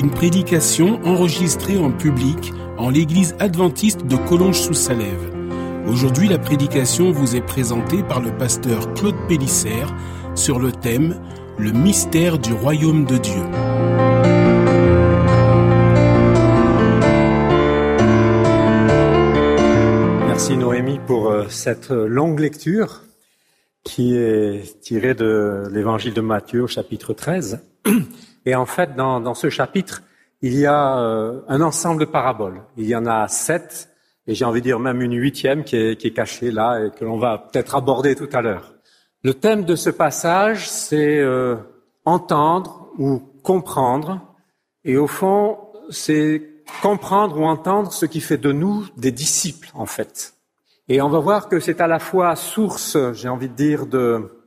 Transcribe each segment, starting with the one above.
Une prédication enregistrée en public en l'église adventiste de Collonges-sous-Salève. Aujourd'hui, la prédication vous est présentée par le pasteur Claude Pélissère sur le thème Le mystère du royaume de Dieu. Merci Noémie pour euh, cette longue lecture qui est tirée de l'évangile de Matthieu au chapitre 13. Et en fait, dans, dans ce chapitre, il y a euh, un ensemble de paraboles. Il y en a sept et j'ai envie de dire même une huitième qui est, qui est cachée là et que l'on va peut-être aborder tout à l'heure. Le thème de ce passage, c'est euh, entendre ou comprendre, et au fond, c'est comprendre ou entendre ce qui fait de nous des disciples, en fait. Et on va voir que c'est à la fois source, j'ai envie de dire, de,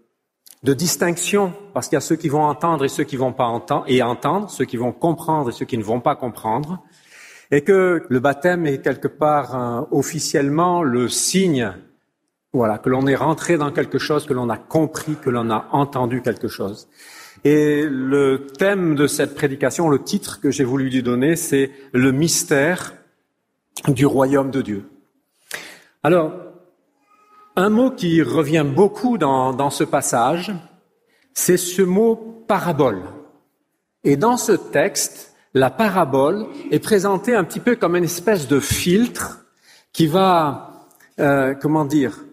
de distinction, parce qu'il y a ceux qui vont entendre et ceux qui vont pas entendre, et entendre, ceux qui vont comprendre et ceux qui ne vont pas comprendre et que le baptême est quelque part euh, officiellement le signe, voilà, que l'on est rentré dans quelque chose, que l'on a compris, que l'on a entendu quelque chose. Et le thème de cette prédication, le titre que j'ai voulu lui donner, c'est le mystère du royaume de Dieu. Alors, un mot qui revient beaucoup dans, ce passage, c'est ce mot parabole. Et dans ce texte, la parabole est présentée un petit peu comme une espèce de filtre qui va, euh, comment dire,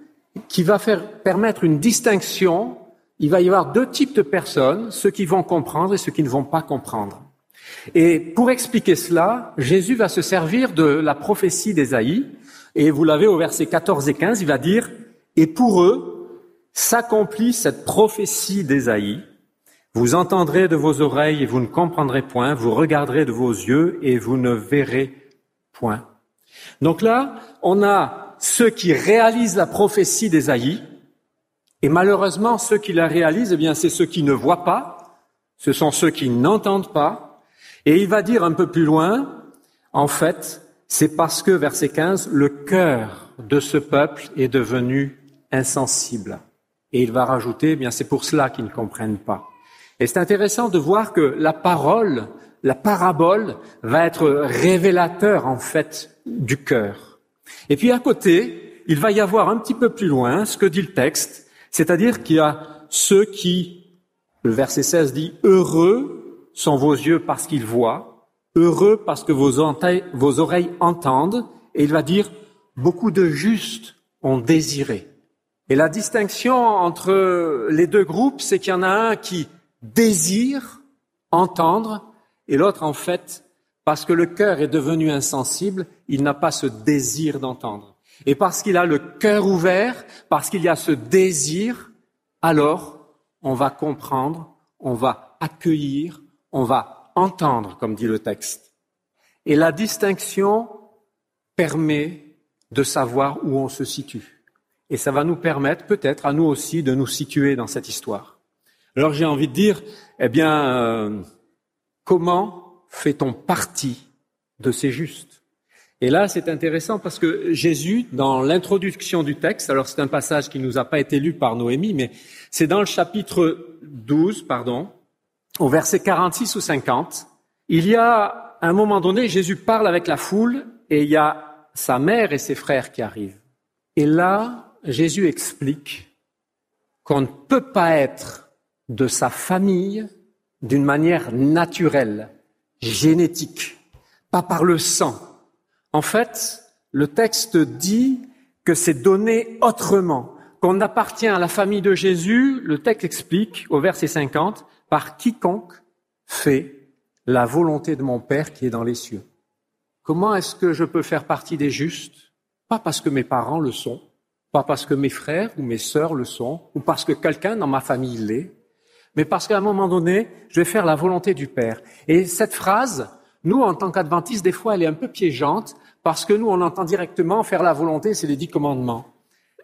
qui va faire permettre une distinction. Il va y avoir deux types de personnes, ceux qui vont comprendre et ceux qui ne vont pas comprendre. Et pour expliquer cela, Jésus va se servir de la prophétie d'Ésaïe, et vous l'avez au verset 14 et 15, il va dire, et pour eux s'accomplit cette prophétie d'Ésaïe, vous entendrez de vos oreilles et vous ne comprendrez point, vous regarderez de vos yeux et vous ne verrez point. Donc là, on a ceux qui réalisent la prophétie d'Ésaïe, et malheureusement, ceux qui la réalisent, eh bien, c'est ceux qui ne voient pas, ce sont ceux qui n'entendent pas, et il va dire un peu plus loin, en fait, c'est parce que, verset 15, le cœur de ce peuple est devenu insensible. Et il va rajouter, eh bien, c'est pour cela qu'ils ne comprennent pas. Et c'est intéressant de voir que la parole, la parabole, va être révélateur en fait du cœur. Et puis à côté, il va y avoir un petit peu plus loin ce que dit le texte, c'est-à-dire qu'il y a ceux qui, le verset 16 dit, heureux sont vos yeux parce qu'ils voient, heureux parce que vos, vos oreilles entendent, et il va dire, beaucoup de justes ont désiré. Et la distinction entre les deux groupes, c'est qu'il y en a un qui désire entendre, et l'autre, en fait, parce que le cœur est devenu insensible, il n'a pas ce désir d'entendre. Et parce qu'il a le cœur ouvert, parce qu'il y a ce désir, alors on va comprendre, on va accueillir, on va entendre, comme dit le texte. Et la distinction permet de savoir où on se situe. Et ça va nous permettre peut-être à nous aussi de nous situer dans cette histoire. Alors j'ai envie de dire, eh bien, euh, comment fait-on partie de ces justes? Et là, c'est intéressant parce que Jésus, dans l'introduction du texte, alors c'est un passage qui ne nous a pas été lu par Noémie, mais c'est dans le chapitre 12, pardon, au verset 46 ou 50, il y a, un moment donné, Jésus parle avec la foule et il y a sa mère et ses frères qui arrivent. Et là, Jésus explique qu'on ne peut pas être de sa famille d'une manière naturelle, génétique, pas par le sang. En fait, le texte dit que c'est donné autrement, qu'on appartient à la famille de Jésus, le texte explique au verset 50, par quiconque fait la volonté de mon Père qui est dans les cieux. Comment est-ce que je peux faire partie des justes? Pas parce que mes parents le sont, pas parce que mes frères ou mes sœurs le sont, ou parce que quelqu'un dans ma famille l'est, mais parce qu'à un moment donné, je vais faire la volonté du Père. Et cette phrase, nous, en tant qu'adventistes, des fois, elle est un peu piégeante parce que nous, on entend directement faire la volonté, c'est les dix commandements.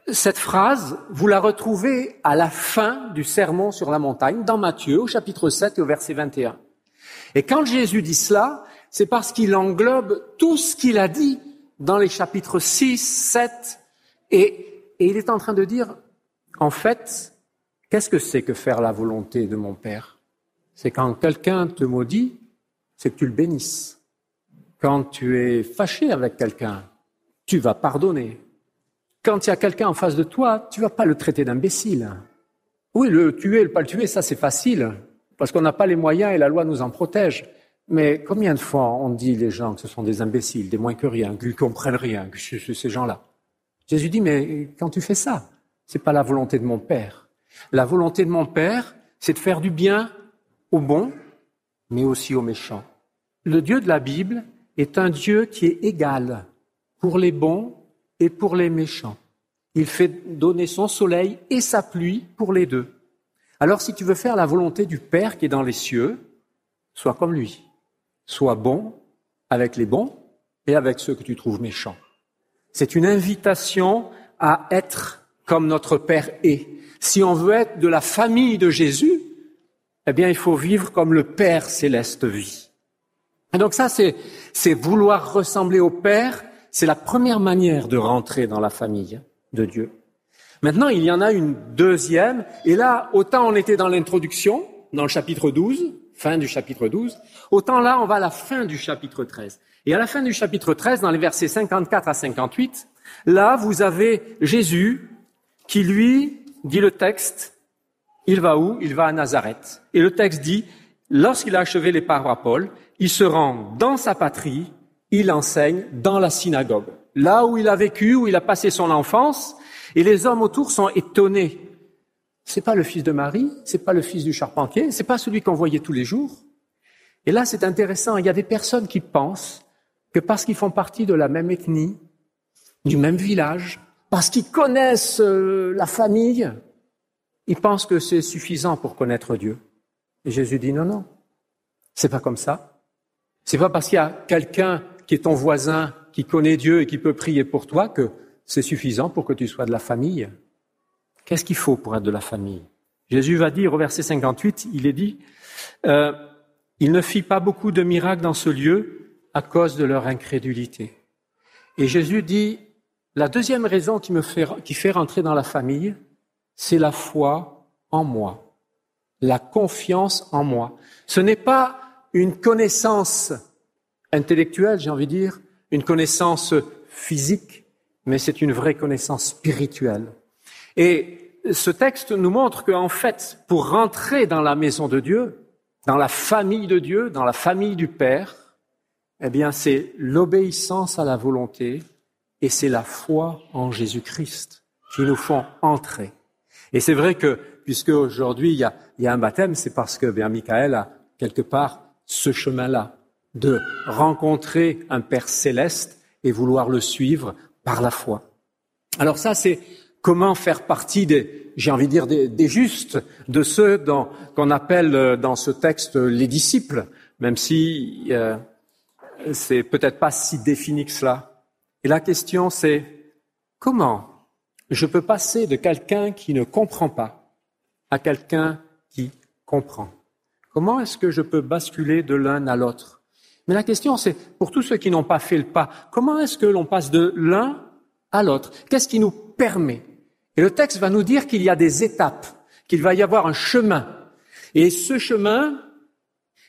Cette phrase, vous la retrouvez à la fin du sermon sur la montagne, dans Matthieu, au chapitre 7 et au verset 21. Et quand Jésus dit cela, c'est parce qu'il englobe tout ce qu'il a dit dans les chapitres 6, 7, et, et il est en train de dire, en fait, qu'est-ce que c'est que faire la volonté de mon Père? C'est quand quelqu'un te maudit, c'est que tu le bénisses. Quand tu es fâché avec quelqu'un, tu vas pardonner. Quand il y a quelqu'un en face de toi, tu vas pas le traiter d'imbécile. Oui, le tuer, le pas le tuer, ça c'est facile, parce qu'on n'a pas les moyens et la loi nous en protège. Mais combien de fois on dit les gens que ce sont des imbéciles, des moins que rien, qu'ils comprennent rien, que ces gens-là? Jésus dit, mais quand tu fais ça, c'est pas la volonté de mon Père. La volonté de mon Père, c'est de faire du bien aux bons, mais aussi aux méchants. Le Dieu de la Bible est un Dieu qui est égal pour les bons et pour les méchants. Il fait donner son soleil et sa pluie pour les deux. Alors si tu veux faire la volonté du Père qui est dans les cieux, sois comme lui. Sois bon avec les bons et avec ceux que tu trouves méchants. C'est une invitation à être comme notre Père est. Si on veut être de la famille de Jésus, eh bien, il faut vivre comme le Père céleste vit. Et donc ça, c'est, c'est vouloir ressembler au Père. C'est la première manière de rentrer dans la famille de Dieu. Maintenant, il y en a une deuxième. Et là, autant on était dans l'introduction, dans le chapitre 12, fin du chapitre 12. Autant là, on va à la fin du chapitre 13. Et à la fin du chapitre 13, dans les versets 54 à 58, là, vous avez Jésus qui, lui, dit le texte, il va où? Il va à Nazareth. Et le texte dit, lorsqu'il a achevé les paraboles, il se rend dans sa patrie, il enseigne dans la synagogue. Là où il a vécu, où il a passé son enfance, et les hommes autour sont étonnés c'est pas le fils de Marie, c'est pas le fils du charpentier, c'est pas celui qu'on voyait tous les jours. Et là, c'est intéressant. Il y a des personnes qui pensent que parce qu'ils font partie de la même ethnie, du même village, parce qu'ils connaissent euh, la famille, ils pensent que c'est suffisant pour connaître Dieu. Et Jésus dit non, non. C'est pas comme ça. C'est pas parce qu'il y a quelqu'un qui est ton voisin, qui connaît Dieu et qui peut prier pour toi que c'est suffisant pour que tu sois de la famille. Qu'est-ce qu'il faut pour être de la famille? Jésus va dire au verset 58, il est dit, euh, il ne fit pas beaucoup de miracles dans ce lieu à cause de leur incrédulité. Et Jésus dit, la deuxième raison qui me fait, fait rentrer dans la famille, c'est la foi en moi, la confiance en moi. Ce n'est pas une connaissance intellectuelle, j'ai envie de dire, une connaissance physique, mais c'est une vraie connaissance spirituelle. Et ce texte nous montre qu'en fait, pour rentrer dans la maison de Dieu, dans la famille de Dieu, dans la famille du Père, eh bien, c'est l'obéissance à la volonté et c'est la foi en Jésus-Christ qui nous font entrer. Et c'est vrai que, puisque aujourd'hui il y a, y a, un baptême, c'est parce que bien Michael a quelque part ce chemin-là de rencontrer un Père céleste et vouloir le suivre par la foi. Alors ça, c'est comment faire partie des, j'ai envie de dire, des, justes, de ceux qu'on appelle euh, dans ce texte les disciples, même si euh, c'est peut-être pas si défini que cela. Et la question c'est comment je peux passer de quelqu'un qui ne comprend pas à quelqu'un qui comprend? Comment est-ce que je peux basculer de l'un à l'autre? Mais la question c'est, pour tous ceux qui n'ont pas fait le pas, comment est-ce que l'on passe de l'un à l'autre? Qu'est-ce qui nous permet? Et le texte va nous dire qu'il y a des étapes, qu'il va y avoir un chemin. Et ce chemin,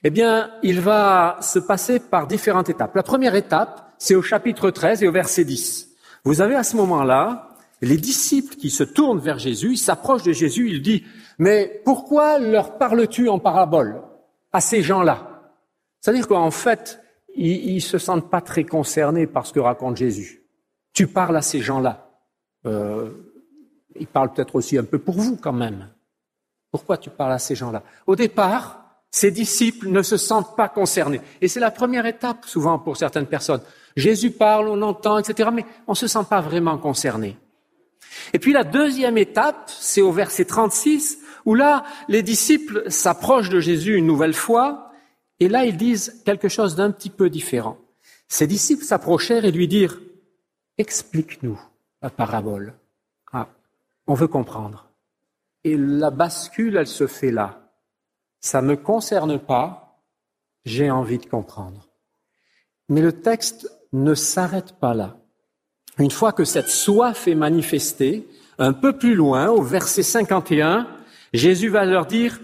eh bien, il va se passer par différentes étapes. La première étape, c'est au chapitre 13 et au verset 10. Vous avez à ce moment-là les disciples qui se tournent vers Jésus, ils s'approchent de Jésus, il dit, mais pourquoi leur parles-tu en parabole à ces gens-là? C'est-à-dire qu'en fait, ils, se sentent pas très concernés par ce que raconte Jésus. Tu parles à ces gens-là. Euh, il parle peut-être aussi un peu pour vous quand même. Pourquoi tu parles à ces gens-là? Au départ, ces disciples ne se sentent pas concernés. Et c'est la première étape souvent pour certaines personnes. Jésus parle, on entend, etc., mais on ne se sent pas vraiment concerné. Et puis la deuxième étape, c'est au verset 36, où là, les disciples s'approchent de Jésus une nouvelle fois Et là, ils disent quelque chose d'un petit peu différent. Ses disciples s'approchèrent et lui dirent, explique-nous la parabole. Ah, on veut comprendre. Et la bascule, elle se fait là. Ça ne me concerne pas, j'ai envie de comprendre. Mais le texte ne s'arrête pas là. Une fois que cette soif est manifestée, un peu plus loin, au verset 51, Jésus va leur dire,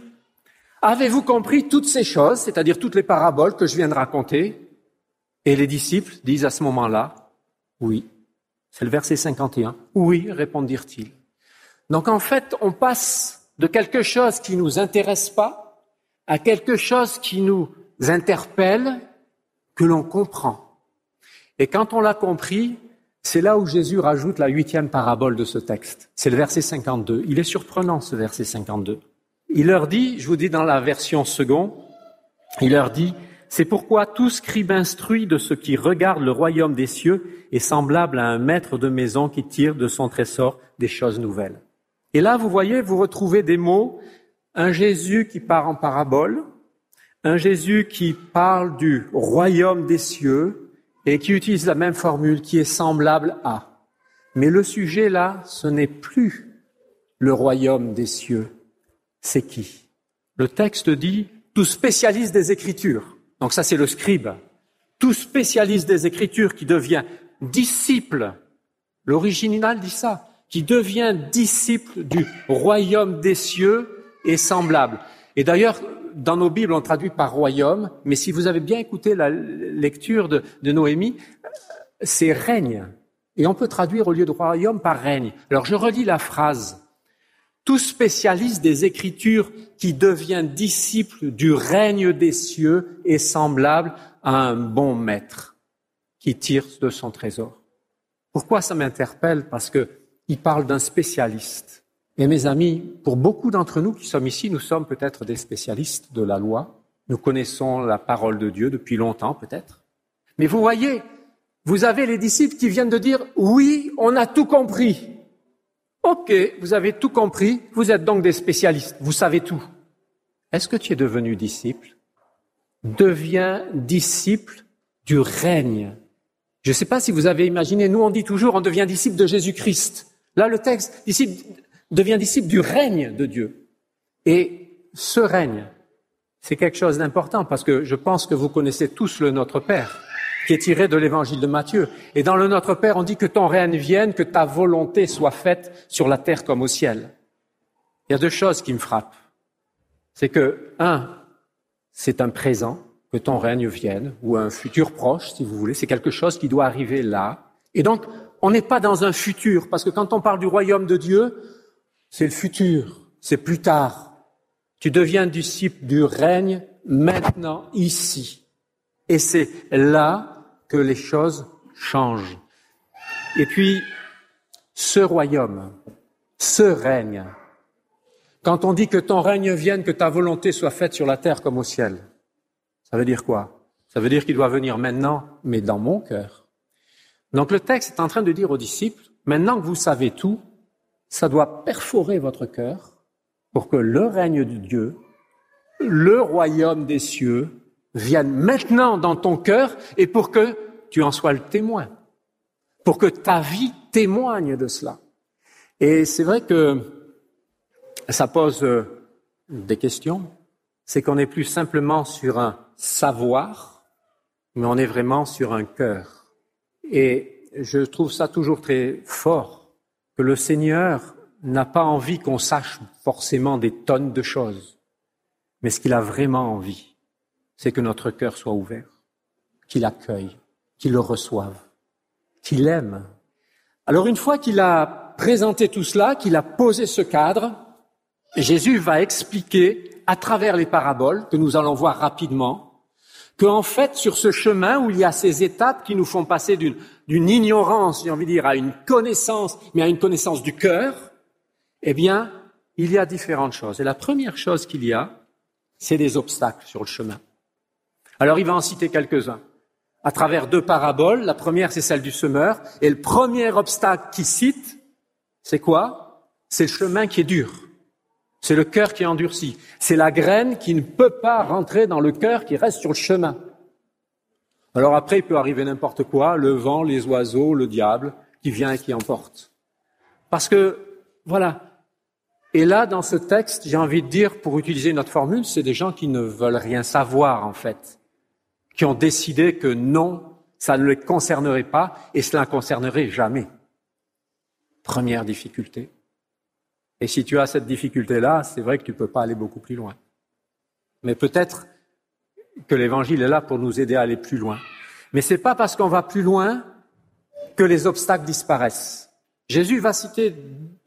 Avez-vous compris toutes ces choses, c'est-à-dire toutes les paraboles que je viens de raconter? Et les disciples disent à ce moment-là, oui. C'est le verset 51. Oui, répondirent-ils. Donc en fait, on passe de quelque chose qui nous intéresse pas à quelque chose qui nous interpelle, que l'on comprend. Et quand on l'a compris, c'est là où Jésus rajoute la huitième parabole de ce texte. C'est le verset 52. Il est surprenant, ce verset 52. Il leur dit, je vous dis dans la version seconde, il leur dit, c'est pourquoi tout scribe instruit de ce qui regarde le royaume des cieux est semblable à un maître de maison qui tire de son trésor des choses nouvelles. Et là, vous voyez, vous retrouvez des mots, un Jésus qui part en parabole, un Jésus qui parle du royaume des cieux, et qui utilise la même formule qui est semblable à. Mais le sujet là, ce n'est plus le royaume des cieux. C'est qui? Le texte dit tout spécialiste des Écritures. Donc ça, c'est le scribe. Tout spécialiste des Écritures qui devient disciple. L'original dit ça. Qui devient disciple du royaume des cieux est semblable. Et d'ailleurs, dans nos Bibles, on traduit par royaume, mais si vous avez bien écouté la lecture de, Noémie, c'est règne. Et on peut traduire au lieu de royaume par règne. Alors je relis la phrase. Tout spécialiste des Écritures qui devient disciple du règne des cieux est semblable à un bon maître qui tire de son trésor. Pourquoi ça m'interpelle? Parce qu'il parle d'un spécialiste. Et mes amis, pour beaucoup d'entre nous qui sommes ici, nous sommes peut-être des spécialistes de la loi. Nous connaissons la parole de Dieu depuis longtemps, peut-être. Mais vous voyez, vous avez les disciples qui viennent de dire, oui, on a tout compris. Ok, vous avez tout compris, vous êtes donc des spécialistes, vous savez tout. Est-ce que tu es devenu disciple? Deviens disciple du règne. Je ne sais pas si vous avez imaginé, nous on dit toujours, on devient disciple de Jésus-Christ. Là, le texte, disciple devient disciple du règne de Dieu. Et ce règne, c'est quelque chose d'important parce que je pense que vous connaissez tous le Notre Père qui est tiré de l'évangile de Matthieu. Et dans le Notre Père, on dit que ton règne vienne, que ta volonté soit faite sur la terre comme au ciel. Il y a deux choses qui me frappent. C'est que, un, c'est un présent, que ton règne vienne, ou un futur proche, si vous voulez. C'est quelque chose qui doit arriver là. Et donc, on n'est pas dans un futur, parce que quand on parle du royaume de Dieu, c'est le futur, c'est plus tard. Tu deviens disciple du règne maintenant, ici. Et c'est là que les choses changent. Et puis, ce royaume, ce règne, quand on dit que ton règne vienne, que ta volonté soit faite sur la terre comme au ciel, ça veut dire quoi? Ça veut dire qu'il doit venir maintenant, mais dans mon cœur. Donc le texte est en train de dire aux disciples, maintenant que vous savez tout, ça doit perforer votre cœur pour que le règne de Dieu, le royaume des cieux, vienne maintenant dans ton cœur et pour que tu en sois le témoin, pour que ta vie témoigne de cela. Et c'est vrai que ça pose euh, des questions. C'est qu'on n'est plus simplement sur un savoir, mais on est vraiment sur un cœur. Et je trouve ça toujours très fort que le Seigneur n'a pas envie qu'on sache forcément des tonnes de choses, mais ce qu'il a vraiment envie, c'est que notre cœur soit ouvert, qu'il accueille, qu'il le reçoive, qu'il aime. Alors une fois qu'il a présenté tout cela, qu'il a posé ce cadre, Jésus va expliquer à travers les paraboles que nous allons voir rapidement qu'en fait, sur ce chemin où il y a ces étapes qui nous font passer d'une ignorance, j'ai envie de dire, à une connaissance, mais à une connaissance du cœur, eh bien, il y a différentes choses. Et la première chose qu'il y a, c'est des obstacles sur le chemin. Alors, il va en citer quelques-uns. À travers deux paraboles, la première, c'est celle du semeur, et le premier obstacle qu'il cite, c'est quoi? C'est le chemin qui est dur. C'est le cœur qui endurcit. C'est la graine qui ne peut pas rentrer dans le cœur qui reste sur le chemin. Alors après, il peut arriver n'importe quoi, le vent, les oiseaux, le diable, qui vient et qui emporte. Parce que, voilà. Et là, dans ce texte, j'ai envie de dire, pour utiliser notre formule, c'est des gens qui ne veulent rien savoir, en fait. Qui ont décidé que non, ça ne les concernerait pas et cela ne concernerait jamais. Première difficulté. Et si tu as cette difficulté-là, c'est vrai que tu ne peux pas aller beaucoup plus loin. Mais peut-être que l'Évangile est là pour nous aider à aller plus loin. Mais ce n'est pas parce qu'on va plus loin que les obstacles disparaissent. Jésus va citer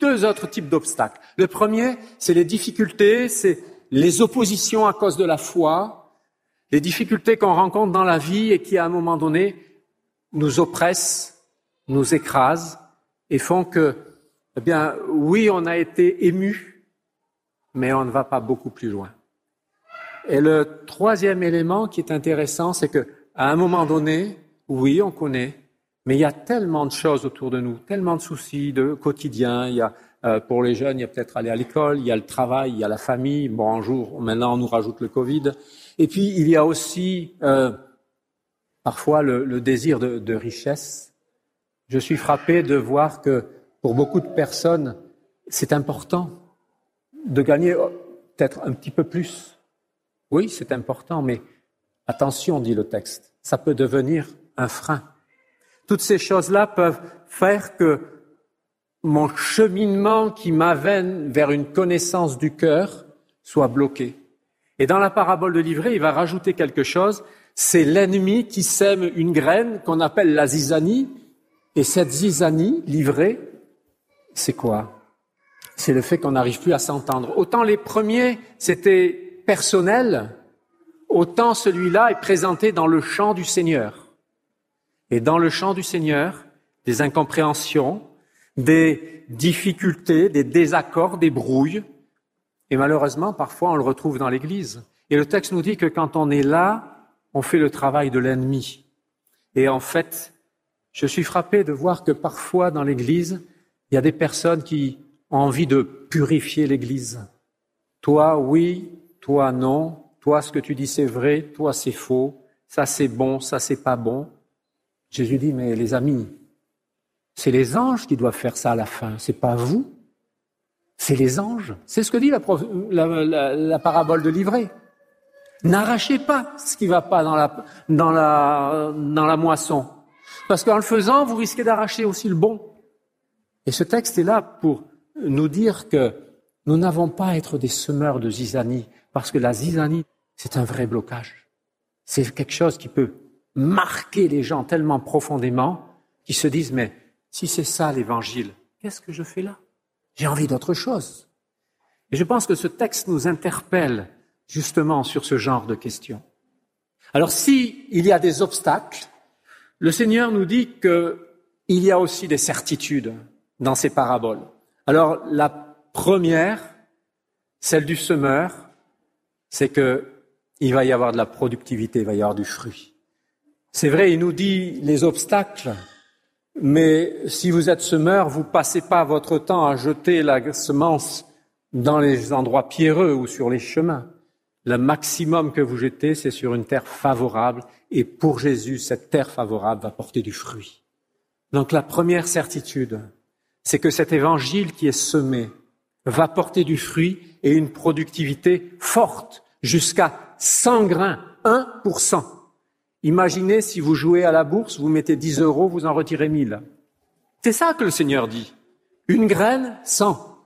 deux autres types d'obstacles. Le premier, c'est les difficultés, c'est les oppositions à cause de la foi, les difficultés qu'on rencontre dans la vie et qui, à un moment donné, nous oppressent, nous écrasent et font que eh bien, oui, on a été ému, mais on ne va pas beaucoup plus loin. Et le troisième élément qui est intéressant, c'est que à un moment donné, oui, on connaît, mais il y a tellement de choses autour de nous, tellement de soucis de quotidien. Il y a euh, pour les jeunes, il y a peut-être aller à l'école, il y a le travail, il y a la famille. Bon, un jour, maintenant, on nous rajoute le Covid. Et puis, il y a aussi euh, parfois le, désir de richesse. Je suis frappé de voir que pour beaucoup de personnes, c'est important de gagner peut-être un petit peu plus. Oui, c'est important, mais attention, dit le texte, ça peut devenir un frein. Toutes ces choses-là peuvent faire que mon cheminement qui m'avène vers une connaissance du cœur soit bloqué. Et dans la parabole de livret, il va rajouter quelque chose, c'est l'ennemi qui sème une graine qu'on appelle la zizanie, et cette zizanie, livrée, c'est quoi? C'est le fait qu'on n'arrive plus à s'entendre. Autant les premiers, c'était personnel, autant celui-là est présenté dans le champ du Seigneur. Et dans le champ du Seigneur, des incompréhensions, des difficultés, des désaccords, des brouilles. Et malheureusement, parfois, on le retrouve dans l'Église. Et le texte nous dit que quand on est là, on fait le travail de l'ennemi. Et en fait, je suis frappé de voir que parfois dans l'Église, il y a des personnes qui ont envie de purifier l'Église. Toi, oui, toi, non. Toi, ce que tu dis, c'est vrai. Toi, c'est faux. Ça, c'est bon. Ça, c'est pas bon. Jésus dit, mais les amis, c'est les anges qui doivent faire ça à la fin. C'est pas vous. C'est les anges. C'est ce que dit la, parabole de livret. N'arrachez pas ce qui va pas dans la, dans la, dans la moisson. Parce qu'en le faisant, vous risquez d'arracher aussi le bon. Et ce texte est là pour nous dire que nous n'avons pas à être des semeurs de zizanie, parce que la zizanie, c'est un vrai blocage. C'est quelque chose qui peut marquer les gens tellement profondément qu'ils se disent, mais si c'est ça l'évangile, qu'est-ce que je fais là? J'ai envie d'autre chose. Et je pense que ce texte nous interpelle justement sur ce genre de questions. Alors s'il y a des obstacles, le Seigneur nous dit qu'il y a aussi des certitudes dans ces paraboles. Alors la première, celle du semeur, c'est que il va y avoir de la productivité, il va y avoir du fruit. C'est vrai, il nous dit les obstacles, mais si vous êtes semeur, vous passez pas votre temps à jeter la semence dans les endroits pierreux ou sur les chemins. Le maximum que vous jetez, c'est sur une terre favorable, et pour Jésus, cette terre favorable va porter du fruit. Donc la première certitude, c'est que cet évangile qui est semé va porter du fruit et une productivité forte, jusqu'à 100 grains, 1%. Imaginez si vous jouez à la bourse, vous mettez 10 euros, vous en retirez 1000. C'est ça que le Seigneur dit. Une graine, 100.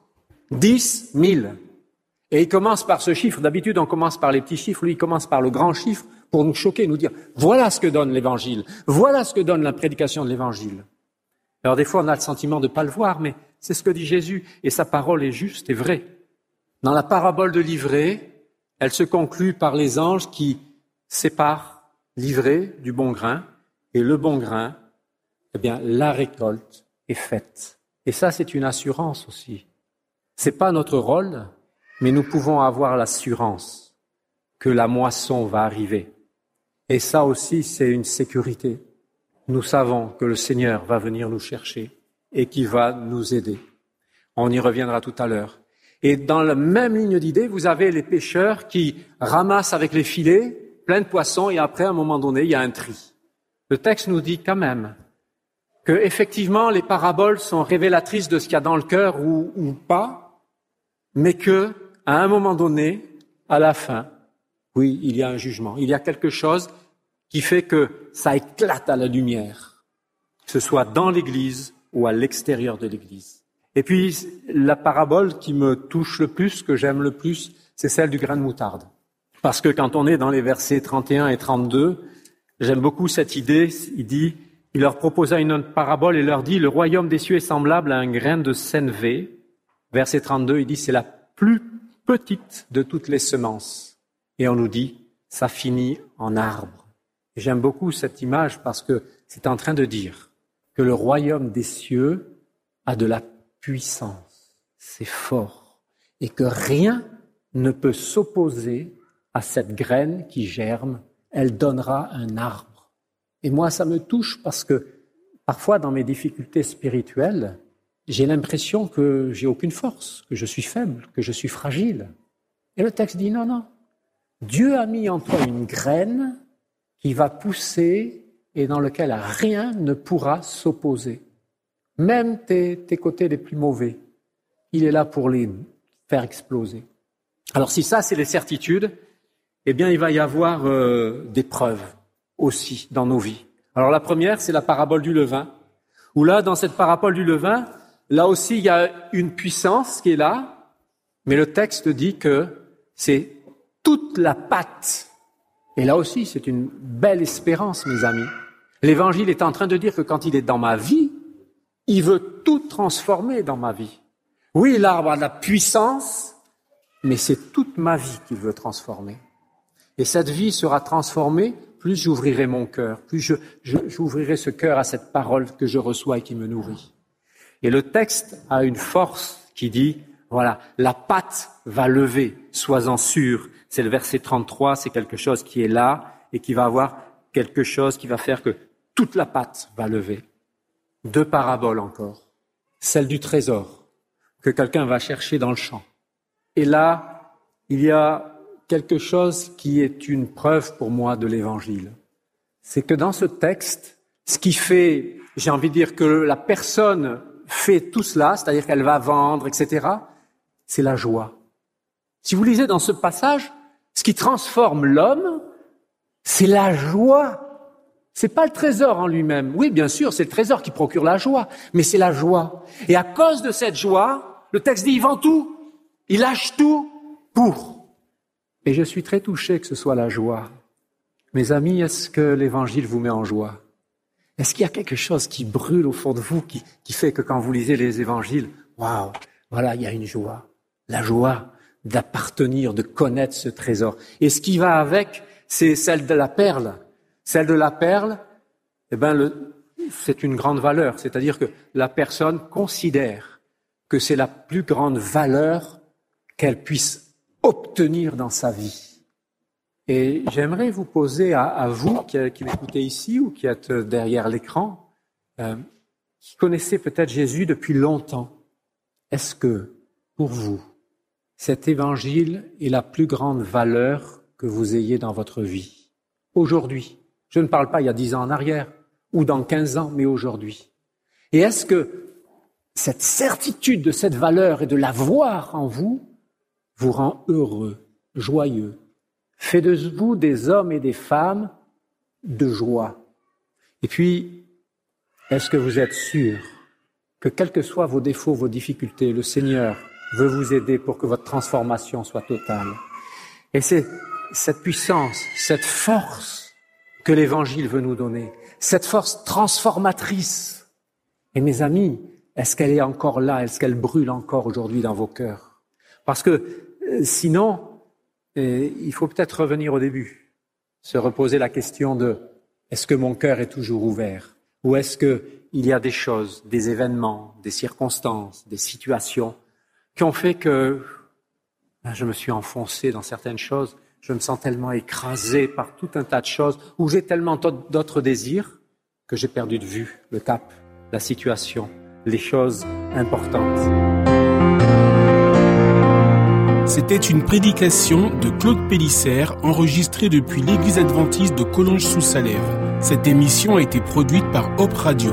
10, 1000. Et il commence par ce chiffre. D'habitude, on commence par les petits chiffres. Lui, il commence par le grand chiffre pour nous choquer, nous dire, voilà ce que donne l'évangile. Voilà ce que donne la prédication de l'évangile. Alors des fois, on a le sentiment de ne pas le voir, mais c'est ce que dit Jésus, et sa parole est juste et vraie. Dans la parabole de l'ivraie, elle se conclut par les anges qui séparent l'ivraie du bon grain, et le bon grain, eh bien, la récolte est faite. Et ça, c'est une assurance aussi. C'est pas notre rôle, mais nous pouvons avoir l'assurance que la moisson va arriver. Et ça aussi, c'est une sécurité nous savons que le Seigneur va venir nous chercher et qui va nous aider. On y reviendra tout à l'heure. Et dans la même ligne d'idée, vous avez les pêcheurs qui ramassent avec les filets plein de poissons et après, à un moment donné, il y a un tri. Le texte nous dit quand même que effectivement les paraboles sont révélatrices de ce qu'il y a dans le cœur ou, pas, mais que à un moment donné, à la fin, oui, il y a un jugement. Il y a quelque chose qui fait que ça éclate à la lumière, que ce soit dans l'Église ou à l'extérieur de l'Église. Et puis, la parabole qui me touche le plus, que j'aime le plus, c'est celle du grain de moutarde. Parce que quand on est dans les versets 31 et 32, j'aime beaucoup cette idée. Il dit, il leur proposa une autre parabole et leur dit, le royaume des cieux est semblable à un grain de sénévé. Verset 32, il dit, c'est la plus petite de toutes les semences. Et on nous dit, ça finit en arbre. J'aime beaucoup cette image parce que c'est en train de dire que le royaume des cieux a de la puissance, c'est fort, et que rien ne peut s'opposer à cette graine qui germe, elle donnera un arbre. Et moi, ça me touche parce que parfois, dans mes difficultés spirituelles, j'ai l'impression que j'ai aucune force, que je suis faible, que je suis fragile. Et le texte dit non, non. Dieu a mis en toi une graine qui va pousser et dans lequel rien ne pourra s'opposer. Même tes, côtés les plus mauvais, il est là pour les faire exploser. Alors si ça, c'est les certitudes, eh bien, il va y avoir euh, des preuves aussi dans nos vies. Alors la première, c'est la parabole du levain, où là, dans cette parabole du levain, là aussi, il y a une puissance qui est là, mais le texte dit que c'est toute la pâte. Et là aussi, c'est une belle espérance, mes amis. L'évangile est en train de dire que quand il est dans ma vie, il veut tout transformer dans ma vie. Oui, l'arbre a de la puissance, mais c'est toute ma vie qu'il veut transformer. Et cette vie sera transformée, plus j'ouvrirai mon cœur, plus j'ouvrirai ce cœur à cette parole que je reçois et qui me nourrit. Et le texte a une force qui dit, voilà, la pâte va lever, sois-en sûr. C'est le verset 33, c'est quelque chose qui est là et qui va avoir quelque chose qui va faire que toute la pâte va lever. Deux paraboles encore. Celle du trésor que quelqu'un va chercher dans le champ. Et là, il y a quelque chose qui est une preuve pour moi de l'évangile. C'est que dans ce texte, ce qui fait, j'ai envie de dire que la personne fait tout cela, c'est-à-dire qu'elle va vendre, etc., c'est la joie. Si vous lisez dans ce passage, ce qui transforme l'homme, c'est la joie c'est pas le trésor en lui-même. Oui, bien sûr, c'est le trésor qui procure la joie, mais c'est la joie. Et à cause de cette joie, le texte dit, il vend tout, il lâche tout pour. Et je suis très touché que ce soit la joie. Mes amis, est-ce que l'évangile vous met en joie? Est-ce qu'il y a quelque chose qui brûle au fond de vous, qui, fait que quand vous lisez les évangiles, waouh, voilà, il y a une joie. La joie d'appartenir, de connaître ce trésor. Et ce qui va avec, c'est celle de la perle. Celle de la perle, eh ben, c'est une grande valeur, c'est-à-dire que la personne considère que c'est la plus grande valeur qu'elle puisse obtenir dans sa vie. Et j'aimerais vous poser à, vous qui, qui m'écoutez ici ou qui êtes derrière l'écran, euh, qui connaissez peut-être Jésus depuis longtemps, est-ce que pour vous, cet évangile est la plus grande valeur que vous ayez dans votre vie Aujourd'hui, je ne parle pas il y a dix ans en arrière ou dans quinze ans, mais aujourd'hui. Et est-ce que cette certitude de cette valeur et de la voir en vous vous rend heureux, joyeux, fait de vous des hommes et des femmes de joie? Et puis, est-ce que vous êtes sûr que quels que soient vos défauts, vos difficultés, le Seigneur veut vous aider pour que votre transformation soit totale. Et c'est cette puissance, cette force que l'Évangile veut nous donner, cette force transformatrice. Et mes amis, est-ce qu'elle est encore là? Est-ce qu'elle brûle encore aujourd'hui dans vos cœurs? Parce que euh, sinon, euh, il faut peut-être revenir au début, se reposer la question de est-ce que mon cœur est toujours ouvert? Ou est-ce qu'il y a des choses, des événements, des circonstances, des situations qui ont fait que ben, je me suis enfoncé dans certaines choses je me sens tellement écrasé par tout un tas de choses, où j'ai tellement d'autres désirs que j'ai perdu de vue le cap, la situation, les choses importantes. C'était une prédication de Claude Pélissère enregistrée depuis l'église adventiste de Collonges-sous-Salève. Cette émission a été produite par Hop Radio.